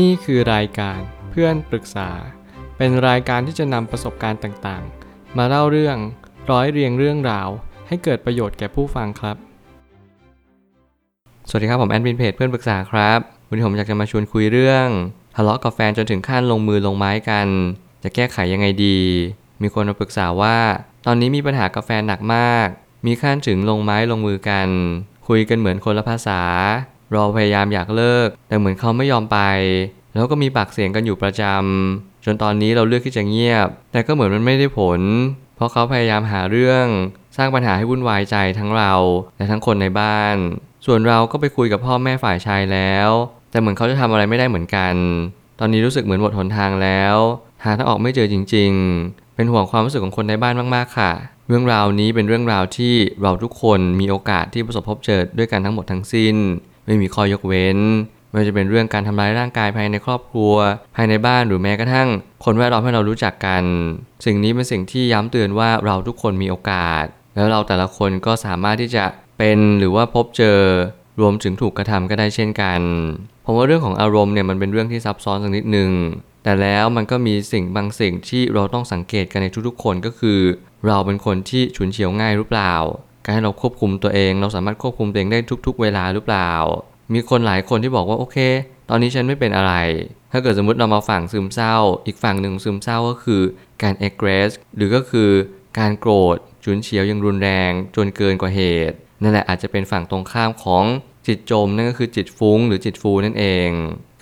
นี่คือรายการเพื่อนปรึกษา เป็นรายการที่จะนำประสบการณ์ต่างๆ มาเล่าเรื่องร้อยเรียงเรื่องราว ให้เกิดประโยชน์แก่ผู้ฟังครับ สวัสดีครับผมแอดมินเพจเพื่อนปรึกษาครับ วันนี้ผมอยากจะมาชวนคุยเรื่องทะเลาะกับแฟนจนถึงขั้นลงมือลงไม้กัน จะแก้ไขยังไงดี มีคนมาปรึกษาว่า ตอนนี้มีปัญหากับแฟนหนักมาก มีขั้นถึงลงไม้ลงมือกัน คุยกันเหมือนคนละภาษา เราพยายามอยากเลิก แต่เหมือนเขาไม่ยอมไป แล้วก็มีปากเสียงกันอยู่ประจำจนตอนนี้เราเลือกที่จะเงียบ แต่ก็เหมือนมันไม่ได้ผล เพราะเขาพยายามหาเรื่องสร้างปัญหาให้วุ่นวายใจทั้งเราและทั้งคนในบ้าน ส่วนเราก็ไปคุยกับพ่อแม่ฝ่ายชายแล้ว แต่เหมือนเขาจะทำอะไรไม่ได้เหมือนกัน ตอนนี้รู้สึกเหมือนหมดหนทางแล้ว หาทางออกไม่เจอจริง ๆ เป็นห่วงความรู้สึกของคนในบ้านมากๆค่ะ เรื่องราวนี้เป็นเรื่องราวที่เราทุกคนมีโอกาสที่ประสบพบเจอด้วยกันทั้งหมดทั้งสิ้น ไม่มีข้อยกเว้น ไม่ว่าจะเป็นเรื่องการทำร้ายร่างกายภายในครอบครัว ภายในบ้านหรือแม้กระทั่ง คนแวดล้อมให้เรารู้จักกัน สิ่งนี้เป็นสิ่งที่ย้ำเตือนว่าเราทุกคนมีโอกาส แล้วเราแต่ละคนก็สามารถที่จะเป็นหรือว่าพบเจอรวมถึงถูกกระทำก็ได้เช่นกัน ผมว่าเรื่องของอารมณ์เนี่ยมันเป็นเรื่องที่ซับซ้อนสักนิดหนึ่ง แต่แล้วมันก็มีสิ่งบางสิ่งที่เราต้องสังเกตกันในทุกๆคนก็คือ เราเป็นคนที่ฉุนเฉียวง่ายหรือเปล่า การให้เราควบคุมตัวเอง เราสามารถควบคุมตัวเองได้ทุก ๆ เวลาหรือเปล่า มีคนหลายคนที่บอกว่าโอเค ตอนนี้ฉันไม่เป็นอะไร ถ้าเกิดสมมติเรามาฝั่งซึมเศร้า อีกฝั่งหนึ่งซึมเศร้าก็คือการ aggress หรือก็คือการโกรธฉุนเฉียวอย่างรุนแรง จนเกินกว่าเหตุ นั่นแหละอาจจะเป็นฝั่งตรงข้ามของจิตจมนั่นก็คือจิตฟุ้งหรือจิตฟูนั่นเอง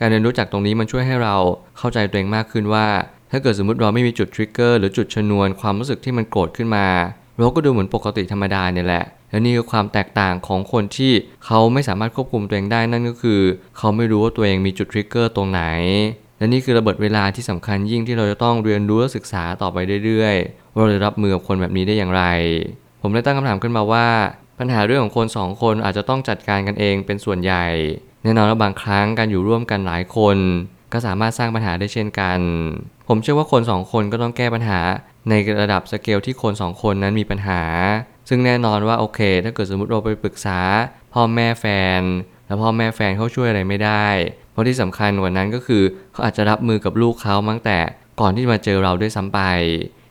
การเรียนรู้จากตรงนี้มันช่วยให้เราเข้าใจตัวเองมากขึ้นว่า ถ้าเกิดสมมติเราไม่มีจุดทริกเกอร์หรือจุดชนวนความรู้สึกที่มันโกรธขึ้นมา เราก็ดูเหมือนปกติธรรมดาเนี่ยแหละ และนี่คือความแตกต่างของคนที่เขาไม่สามารถควบคุมตัวเองได้นั่นก็คือ เขาไม่รู้ว่าตัวเองมีจุดทริกเกอร์ตรงไหน และนี่คือระเบิดเวลาที่สำคัญยิ่งที่เราจะต้องเรียนรู้และศึกษาต่อไปเรื่อยๆว่าเราจะรับมือกับคนแบบนี้ได้อย่างไร ผมเลยตั้งคำถามขึ้นมาว่า ปัญหาเรื่องของคนสองคนอาจจะต้องจัดการกันเองเป็นส่วนใหญ่แน่นอนว่าบางครั้งการอยู่ร่วมกันหลายคน ก็สามารถสร้างปัญหาได้เช่นกัน ผมเชื่อว่าคนสองคนก็ต้องแก้ปัญหา ในระดับสเกลที่คนสองคนนั้นมีปัญหา ซึ่งแน่นอนว่าโอเค ถ้าเกิดสมมติเราไปปรึกษา พ่อแม่แฟน แล้วพ่อแม่แฟนเขาช่วยอะไรไม่ได้ เพราะที่สำคัญกว่านั้นก็คือเขาอาจจะรับมือกับลูกเขาตั้งแต่ก่อนที่มาเจอเราด้วยซ้ำไป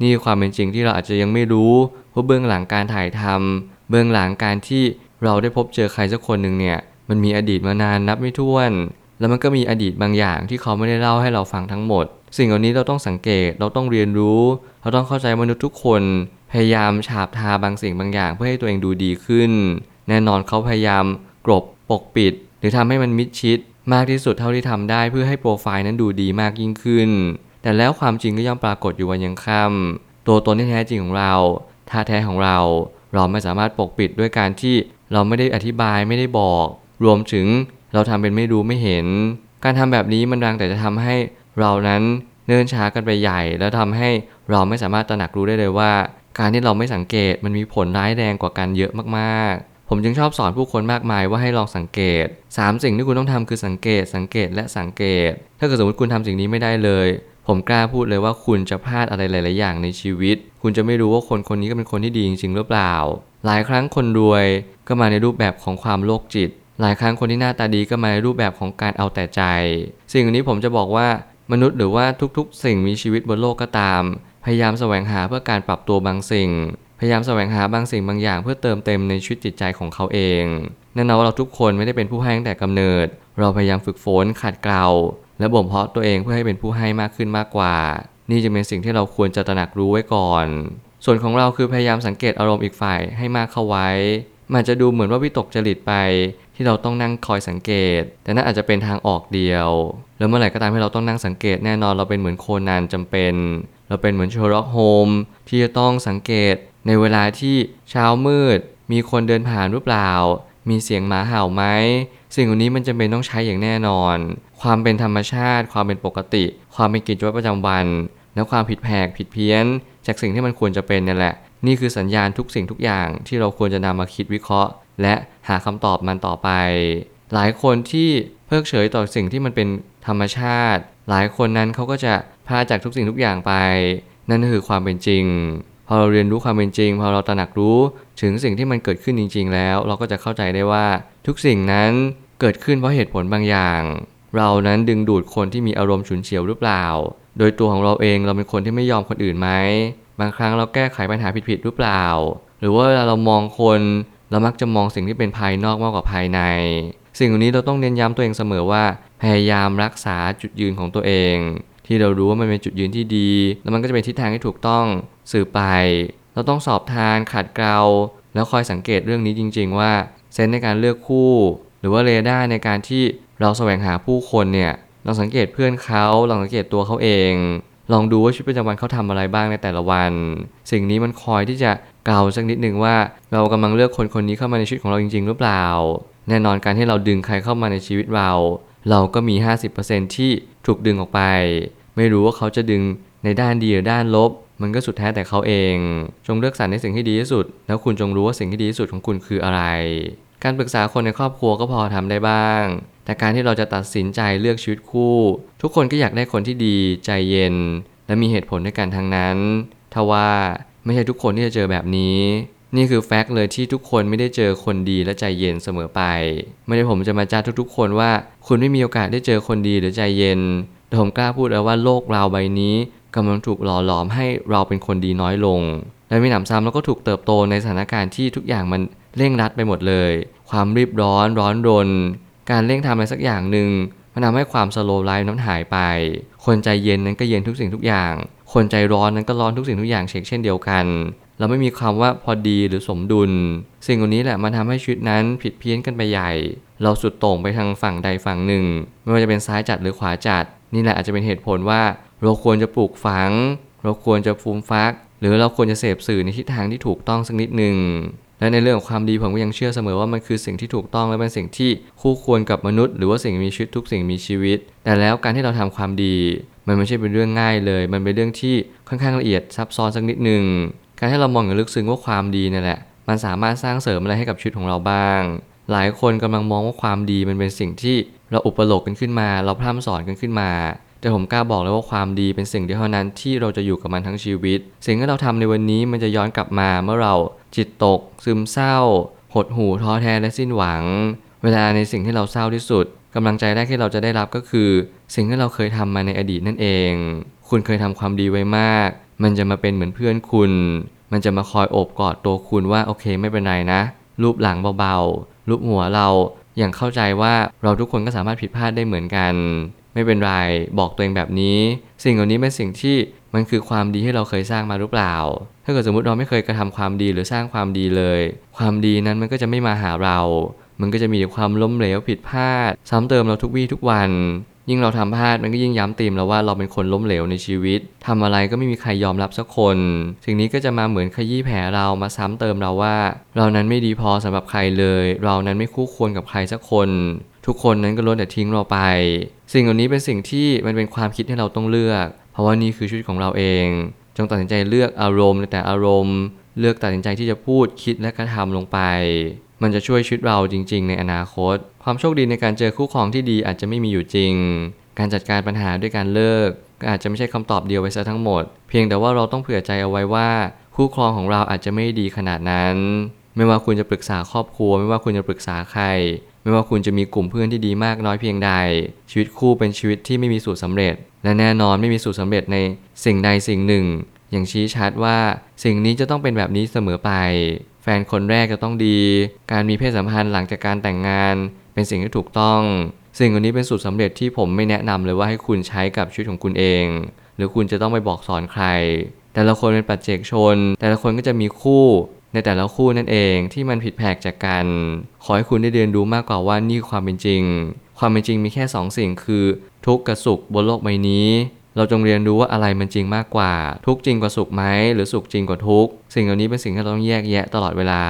นี่ความเป็นจริงที่เราอาจจะยังไม่รู้ว่าเบื้องหลังการถ่ายทำเบื้องหลังการที่เราได้พบเจอใครสักคนหนึ่งเนี่ย มันมีอดีตมานานนับไม่ถ้วน แล้วมันก็มีอดีตบางอย่างที่เขาไม่ได้เล่าให้เราฟังทั้งหมด สิ่งเหล่านี้เราต้องสังเกตเราต้องเรียนรู้ เราต้องเข้าใจมนุษย์ทุกคนพยายามฉาบทาบางสิ่งบางอย่าง เพื่อให้ตัวเองดูดีขึ้น แน่นอนเขาพยายามกลบปกปิด หรือทำให้มันมิดชิด มากที่สุดเท่าที่ทำได้เพื่อให้โปรไฟล์นั้นดูดีมากยิ่งขึ้น แต่แล้วความจริงก็ย่อมปรากฏอยู่วันยังค่ำตัวตนที่แท้จริงของเราท่าแท้ของเรา เราไม่สามารถปกปิดด้วยการที่เราไม่ได้อธิบายไม่ได้บอก รวมถึงเราทำเป็นไม่รู้ไม่เห็น การทำแบบนี้มันดังแต่จะทำให้เรานั้น เนิ่นช้ากันไปใหญ่ แล้วทำให้เราไม่สามารถตระหนักรู้ได้เลยว่า การที่เราไม่สังเกตมันมีผลร้ายแรงกว่ากันเยอะมากๆ ผมจึงชอบสอนผู้คนมากมายว่าให้ลองสังเกต 3 สิ่งที่คุณต้องทำคือสังเกต สังเกตและสังเกต ถ้าเกิดสมมติคุณทำสิ่งนี้ไม่ได้เลย ผมกล้าพูดเลยว่าคุณจะพลาดอะไรหลาย ๆ อย่างในชีวิต คุณจะไม่รู้ว่าคนคนนี้ก็เป็นคนที่ดีจริงๆหรือเปล่า หลายครั้งคนรวยก็มาในรูปแบบของความโรคจิตหลายครั้งคนที่หน้าตาดีก็มาในรูปแบบของการเอาแต่ใจ สิ่งนี้ผมจะบอกว่า มนุษย์หรือว่าทุกๆ สิ่งมีชีวิตบนโลกก็ตาม พยายามแสวงหาเพื่อการปรับตัวบางสิ่ง พยายามแสวงหาบางสิ่งบางอย่าง เพื่อเติมเต็มในชีวิตจิตใจของเขาเองแน่นอนว่าเราทุกคนไม่ได้เป็นผู้ให้ตั้งแต่กำเนิด เราพยายามฝึกฝนขัดเกลาและบ่มเพาะตัวเองเพื่อให้เป็นผู้ให้มากขึ้นมากกว่า นี่จะเป็นสิ่งที่เราควรจะตระหนักรู้ไว้ก่อน ส่วนของเราคือพยายามสังเกตอารมณ์อีกฝ่ายให้มากเข้าไว้ มันจะดูเหมือนว่าวิตกจริตไป ที่เราต้องนั่งคอยสังเกต แต่นั่นอาจจะเป็นทางออกเดียว แล้วเมื่อไหร่ก็ตามที่เราต้องนั่งสังเกตแน่นอนเราเป็นเหมือนโคนันจำเป็น เราเป็นเหมือนเชอร์ล็อกโฮมที่จะต้องสังเกต ในเวลาที่เช้ามืด มีคนเดินผ่านหรือเปล่า มีเสียงหมาเห่าไหมสิ่งเหล่านี้มันจำเป็นต้องใช้อย่างแน่นอน ความเป็นธรรมชาติ ความเป็นปกติ ความเป็นกิจวัตรประจำวัน และความผิดแผกผิดเพี้ยน จากสิ่งที่มันควรจะเป็นนี่แหละ นี่คือสัญญาณทุกสิ่งทุกอย่างที่เราควรจะนำมาคิดวิเคราะห์ และหาคำตอบมันต่อไป หลายคนที่เพิกเฉยต่อสิ่งที่มันเป็นธรรมชาติ หลายคนนั้นเขาก็จะพาจากทุกสิ่งทุกอย่างไป นั่นคือความเป็นจริง พอเราเรียนรู้ความเป็นจริง พอเราตระหนักรู้ถึงสิ่งที่มันเกิดขึ้นจริง ๆ แล้ว เราก็จะเข้าใจได้ว่าทุกสิ่งนั้นเกิดขึ้นเพราะเหตุผลบางอย่าง เรานั้นดึงดูดคนที่มีอารมณ์ฉุนเฉียวหรือเปล่า โดยตัวของเราเองเราเป็นคนที่ไม่ยอมคนอื่นไหมบางครั้งเราแก้ไขปัญหาผิดๆหรือเปล่า หรือว่าเวลาเรามองคน เรามักจะมองสิ่งที่เป็นภายนอกมากกว่าภายใน สิ่งเหล่านี้เราต้องเน้นย้ำตัวเองเสมอว่า พยายามรักษาจุดยืนของตัวเอง ที่เรารู้ว่ามันเป็นจุดยืนที่ดี แล้วมันก็จะเป็นทิศทางที่ถูกต้องสื่อไป เราต้องสอบทานขัดเกลาแล้วคอยสังเกตเรื่องนี้จริง ๆ ว่าเซนส์ในการเลือกคู่ หรือว่าเรดาร์ในการที่เราแสวงหาผู้คนเนี่ยลองสังเกตเพื่อนเขาลองสังเกตตัวเขาเอง ลองดูว่าชีวิตประจำวันเขาทำอะไรบ้างในแต่ละวัน สิ่งนี้มันคอยที่จะ เกลาสักนิดหนึ่งว่าเรากำลังเลือกคนคนนี้เข้ามาในชีวิตของเราจริง ๆ หรือเปล่า แน่นอนการที่เราดึงใครเข้ามาในชีวิตเรา เราก็มี 50%ที่ถูกดึงออกไป ไม่รู้ว่าเขาจะดึงในด้านดีหรือด้านลบ มันก็สุดแท้แต่เขาเอง จงเลือกสรรในสิ่งที่ดีที่สุด แล้วคุณจงรู้ว่าสิ่งที่ดีที่สุดของคุณคืออะไร การปรึกษาคนในครอบครัวก็พอทำได้บ้างแต่การที่เราจะตัดสินใจเลือกชีวิตคู่ ทุกคนก็อยากได้คนที่ดีใจเย็น และมีเหตุผลด้วยกันทั้งนั้น ทว่า ไม่ใช่ทุกคนที่จะเจอแบบนี้ นี่คือแฟกต์เลยที่ทุกคนไม่ได้เจอคนดีและใจเย็นเสมอไป ไม่ได้ผมจะมาจ้าทุกๆ คนว่า คุณไม่มีโอกาสได้เจอคนดีหรือใจเย็นแต่ผมกล้าพูดแล้วว่าโลกเราใบนี้กำลังถูกหล่อหลอมให้เราเป็นคนดีน้อยลง และมีหนำซ้ำเราก็ถูกเติบโตในสถานการณ์ที่ทุกอย่างมันเร่งรัดไปหมดเลย ความรีบร้อนร้อนรน การเร่งทำอะไรสักอย่างหนึ่งมันทำให้ความสโลว์ไลฟ์นั้นหายไป คนใจเย็นนั้นก็เย็นทุกสิ่งทุกอย่าง คนใจร้อนนั้นก็ร้อนทุกสิ่งทุกอย่างเช่นเช่นเดียวกัน เราไม่มีคำว่าพอดีหรือสมดุล สิ่งเหล่านี้แหละมันทำให้ชีวิตนั้นผิดเพี้ยนกันไปใหญ่ เราสุดโต่งไปทางฝั่งใดฝั่งหนึ่ง ไม่ว่าจะเป็นซ้ายจัดหรือขวาจัด นี่แหละอาจจะเป็นเหตุผลว่า เราควรจะปลูกฝัง เราควรจะฟูมฟัก หรือเราควรจะเสพสื่อในทิศทางที่ถูกต้องสักนิดหนึ่งและในเรื่องของความดีผมก็ยังเชื่อเสมอว่ามันคือสิ่งที่ถูกต้องและเป็นสิ่งที่คู่ควรกับมนุษย์ หรือว่าสิ่งมีชีวิตทุกสิ่งมีชีวิต แต่แล้วการที่เราทำความดี มันไม่ใช่เป็นเรื่องง่ายเลย มันเป็นเรื่องที่ค่อนข้างละเอียดซับซ้อนสักนิดหนึ่งการให้เรามองอย่างลึกซึ้งว่าความดีนั่นแหละ มันสามารถสร้างเสริมอะไรให้กับชีวิตของเราบ้าง หลายคนกำลังมองว่าความดีมันเป็นสิ่งที่เราอุปโลกกันขึ้นมา เราพร่ำสอนกันขึ้นมาแต่ผมกล้าบอกเลยว่าความดีเป็นสิ่งเดียวเท่านั้นที่เราจะอยู่กับมันทั้งชีวิต สิ่งที่เราทำในวันนี้มันจะย้อนกลับมาเมื่อเราจิตตก ซึมเศร้า หดหู่ท้อแท้และสิ้นหวัง เวลาในสิ่งที่เราเศร้าที่สุดกำลังใจแรกที่เราจะได้รับก็คือ สิ่งที่เราเคยทำมาในอดีตนั่นเอง คุณเคยทำความดีไว้มาก มันจะมาเป็นเหมือนเพื่อนคุณ มันจะมาคอยโอบกอดตัวคุณว่าโอเคไม่เป็นไรนะ รูปหลังเบาๆ รูปหัวเรา อย่างเข้าใจว่าเราทุกคนก็สามารถผิดพลาดได้เหมือนกัน ไม่เป็นไร บอกตัวเองแบบนี้ สิ่งเหล่านี้เป็นสิ่งที่มันคือความดีที่เราเคยสร้างมาหรือเปล่า ถ้าเกิดสมมติเราไม่เคยกระทำความดีหรือสร้างความดีเลย ความดีนั้นมันก็จะไม่มาหาเรา มันก็จะมีความล้มเหลวผิดพลาด ซ้ำเติมเราทุกวี่ทุกวัน ยิ่งเราทำพลาดมันก็ยิ่งย้ำตีมเราว่าเราเป็นคนล้มเหลวในชีวิตทำอะไรก็ไม่มีใครยอมรับสักคนสิ่งนี้ก็จะมาเหมือนขยี้แผลเรามาซ้ำเติมเราว่า เรานั้นไม่ดีพอสำหรับใครเลย เรานั้นไม่คู่ควรกับใครสักคนทุกคนนั้นก็ล้วนแต่ทิ้งเราไป สิ่งเหล่านี้เป็นสิ่งที่มันเป็นความคิดที่เราต้องเลือก เพราะว่านี่คือชีวิตของเราเอง จงตัดสินใจเลือกอารมณ์ในแต่อารมณ์ เลือกตัดสินใจที่จะพูดคิดและกระทำลงไป มันจะช่วยชีวิตเราจริง ๆ ในอนาคต ความโชคดีในการเจอคู่ครองที่ดีอาจจะไม่มีอยู่จริง การจัดการปัญหาด้วยการเลิกก็อาจจะไม่ใช่คำตอบเดียวไปซะทั้งหมด เพียงแต่ว่าเราต้องเผื่อใจเอาไว้ว่า คู่ครองของเราอาจจะไม่ดีขนาดนั้น ไม่ว่าคุณจะปรึกษาครอบครัว ไม่ว่าคุณจะปรึกษาใคร ไม่ว่าคุณจะมีกลุ่มเพื่อนที่ดีมากน้อยเพียงใด ชีวิตคู่เป็นชีวิตที่ไม่มีสูตรสำเร็จ และแน่นอนไม่มีสูตรสำเร็จในสิ่งใดสิ่งหนึ่ง อย่างชี้ชัดว่าสิ่งนี้จะต้องเป็นแบบนี้เสมอไป แฟนคนแรกจะต้องดี การมีเพศสัมพันธ์หลังจากการแต่งงาน เป็นสิ่งที่ถูกต้อง สิ่งเหล่านี้เป็นสูตรสำเร็จที่ผมไม่แนะนำเลยว่าให้คุณใช้กับชีวิตของคุณเอง หรือคุณจะต้องไปบอกสอนใคร แต่ละคนเป็นปัจเจกชน แต่ละคนก็จะมีคู่ในแต่ละคู่นั่นเองที่มันผิดแผกจากกัน ขอให้คุณได้เรียนรู้มากกว่าว่านี่คือความเป็นจริง ความเป็นจริงมีแค่สองสิ่งคือ ทุกข์กับสุขบนโลกใบนี้ เราจงเรียนรู้ว่าอะไรมันจริงมากกว่า ทุกจริงกว่าสุขไหมหรือสุขจริงกว่าทุก สิ่งเหล่านี้เป็นสิ่งที่เราต้องแยกแยะตลอดเวลา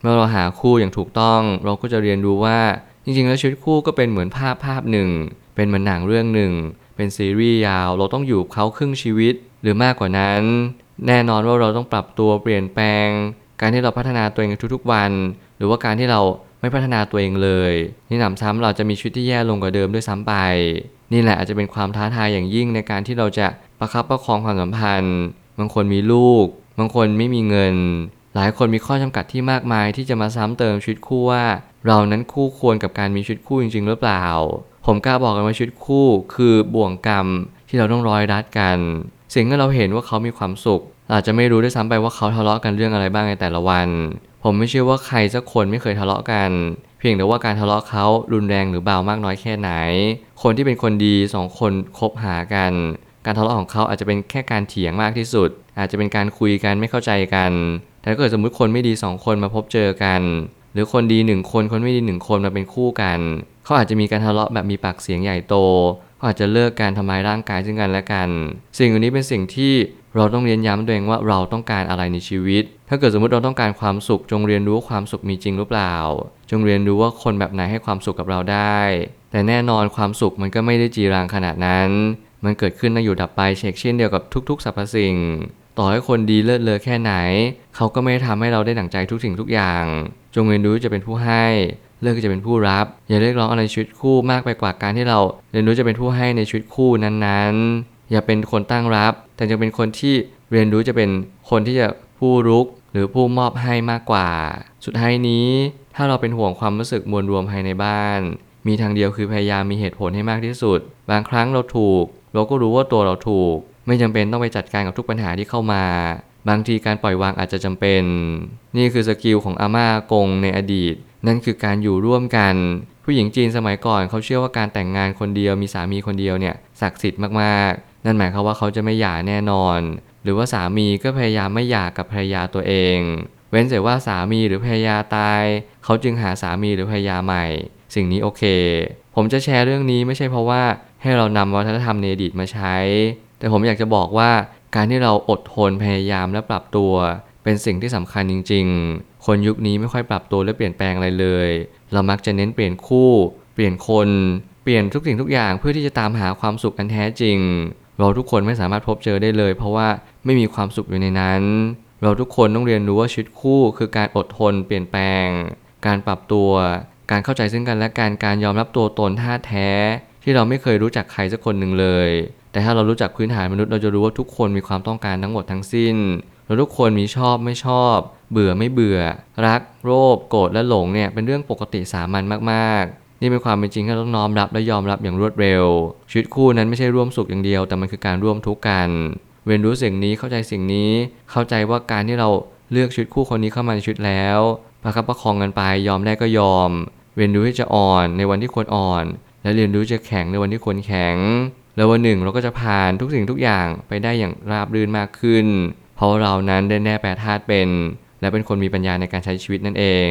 เมื่อเราหาคู่อย่างถูกต้อง เราก็จะเรียนรู้ว่า จริง ๆ แล้วชีวิตคู่ก็เป็นเหมือนภาพภาพหนึ่ง เป็นเหมือนหนังเรื่องหนึ่ง เป็นซีรีส์ยาว เราต้องอยู่เขาครึ่งชีวิต หรือมากกว่านั้น แน่นอนว่าเราต้องปรับตัวเปลี่ยนแปลง การที่เราพัฒนาตัวเองทุกๆวัน หรือว่าการที่เราไม่พัฒนาตัวเองเลย นี่หนำซ้ำเราจะมีชีวิตที่แย่ลงกว่าเดิมด้วยซ้ำไป นี่แหละอาจจะเป็นความท้าทายอย่างยิ่งในการที่เราจะประคับประคองความสัมพันธ์ บางคนมีลูก บางคนไม่มีเงิน หลายคนมีข้อจำกัดที่มากมายที่จะมาซ้ำเติมชีวิตคู่ว่า เรานั้นคู่ควรกับการมีชีวิตคู่จริง ๆ หรือเปล่า ผมกล้าบอกกันว่าชีวิตคู่ คือบ่วงกรรมที่เราต้องร้อยรัดกัน สิ่งที่เราเห็นว่าเขามีความสุข อาจจะไม่รู้ด้วยซ้ำไปว่าเขาทะเลาะกันเรื่องอะไรบ้างในแต่ละวัน ผมไม่เชื่อว่าใครสักคนไม่เคยทะเลาะกัน เพียงแต่ว่าการทะเลาะเขารุนแรงหรือเบามากน้อยแค่ไหน คนที่เป็นคนดีสองคนคบหากัน การทะเลาะของเขาอาจจะเป็นแค่การเถียงมากที่สุด อาจจะเป็นการคุยกันไม่เข้าใจกัน แต่ถ้าเกิดสมมติคนไม่ดีสองคนมาพบเจอกัน หรือคนดีหนึ่งคนคนไม่ดีหนึ่งคนมาเป็นคู่กัน เขาอาจจะมีการทะเลาะแบบมีปากเสียงใหญ่โตเขาอาจจะเลิกการทำร้ายร่างกายซึ่งกันและกัน สิ่งเหล่านี้เป็นสิ่งที่ เราต้องเรียนย้ำตัวเองว่าเราต้องการอะไรในชีวิต ถ้าเกิดสมมติเราต้องการความสุข จงเรียนรู้ว่าความสุขมีจริงหรือเปล่า จงเรียนรู้ว่าคนแบบไหนให้ความสุขกับเราได้ แต่แน่นอนความสุขมันก็ไม่ได้จีรังขนาดนั้น มันเกิดขึ้นตั้งอยู่ดับไปเช็คเช่นเดียวกับทุกๆสรรพสิ่ง ต่อให้คนดีเลิศเลอแค่ไหน เขาก็ไม่ได้ทำให้เราได้ดั่งใจทุกสิ่งทุกอย่าง จงเรียนรู้จะเป็นผู้ให้เลือกจะเป็นผู้รับ อย่าเรียกร้องอะไรชีวิตคู่มากไปกว่าการที่เรา เรียนรู้จะเป็นผู้ให้ในชีวิตคู่นั้นๆ อย่าเป็นคนตั้งรับ แต่จะเป็นคนที่เรียนรู้จะเป็นคนที่จะผู้รุกหรือผู้มอบให้มากกว่า สุดท้ายนี้ ถ้าเราเป็นห่วงความรู้สึกมวลรวมภายในบ้าน มีทางเดียวคือพยายามมีเหตุผลให้มากที่สุด บางครั้งเราถูก เราก็รู้ว่าตัวเราถูก ไม่จำเป็นต้องไปจัดการกับทุกปัญหาที่เข้ามา บางทีการปล่อยวางอาจจะจำเป็น นี่คือ skill ของอาม่าอากงในอดีต นั่นคือการอยู่ร่วมกัน ผู้หญิงจีนสมัยก่อนเขาเชื่อว่าการแต่งงานคนเดียวมีสามีคนเดียวเนี่ยศักดิ์สิทธิ์มากๆ นั่นหมายความว่าเขาจะไม่หย่าแน่นอน หรือว่าสามีก็พยายามไม่หย่ากับภรรยาตัวเอง เว้นแต่ว่าสามีหรือภรรยาตาย เขาจึงหาสามีหรือภรรยาใหม่ สิ่งนี้โอเค ผมจะแชร์เรื่องนี้ไม่ใช่เพราะว่าให้เรานำวัฒนธรรมในอดีตมาใช้ แต่ผมอยากจะบอกว่าการที่เราอดทนพยายามและปรับตัว เป็นสิ่งที่สำคัญจริง ๆ คนยุคนี้ไม่ค่อยปรับตัวและเปลี่ยนแปลงอะไรเลย เรามักจะเน้นเปลี่ยนคู่ เปลี่ยนคน เปลี่ยนทุกสิ่งทุกอย่างเพื่อที่จะตามหาความสุขอันแท้จริง เราทุกคนไม่สามารถพบเจอได้เลย เพราะว่าไม่มีความสุขอยู่ในนั้น เราทุกคนต้องเรียนรู้ว่าชีวิตคู่คือการอดทนเปลี่ยนแปลง การปรับตัว การเข้าใจซึ่งกันและการการยอมรับตัวตนท่าแท้ ที่เราไม่เคยรู้จักใครสักคนหนึ่งเลย แต่ถ้าเรารู้จักพื้นฐานมนุษย์เราจะรู้ว่าทุกคนมีความต้องการทั้งหมดทั้งสิ้นเราทุกคนมีชอบไม่ชอบ เบื่อไม่เบื่อ รัก โลภโกรธและหลงเนี่ยเป็นเรื่องปกติสามัญมากๆ นี่เป็นความเป็นจริงที่เราต้องน้อมรับและยอมรับอย่างรวดเร็ว ชีวิตคู่นั้นไม่ใช่ร่วมสุขอย่างเดียว แต่มันคือการร่วมทุกข์กัน เรียนรู้สิ่งนี้เข้าใจสิ่งนี้ เข้าใจว่าการที่เราเลือกชีวิตคู่คนนี้เข้ามาในชีวิตแล้วประคับประคองกันไป ยอมได้ก็ยอม เรียนรู้ที่จะอ่อนในวันที่ควรอ่อน และเรียนรู้จะแข็งในวันที่ควรแข็ง แล้ววันหนึ่งเราก็จะผ่านทุกสิ่งทุกอย่างไปได้อย่างราบรื่นมากขึ้น เพราะเรานั้นได้แน่แปรธาตุเป็น และเป็นคนมีปัญญาในการใช้ชีวิตนั่นเอง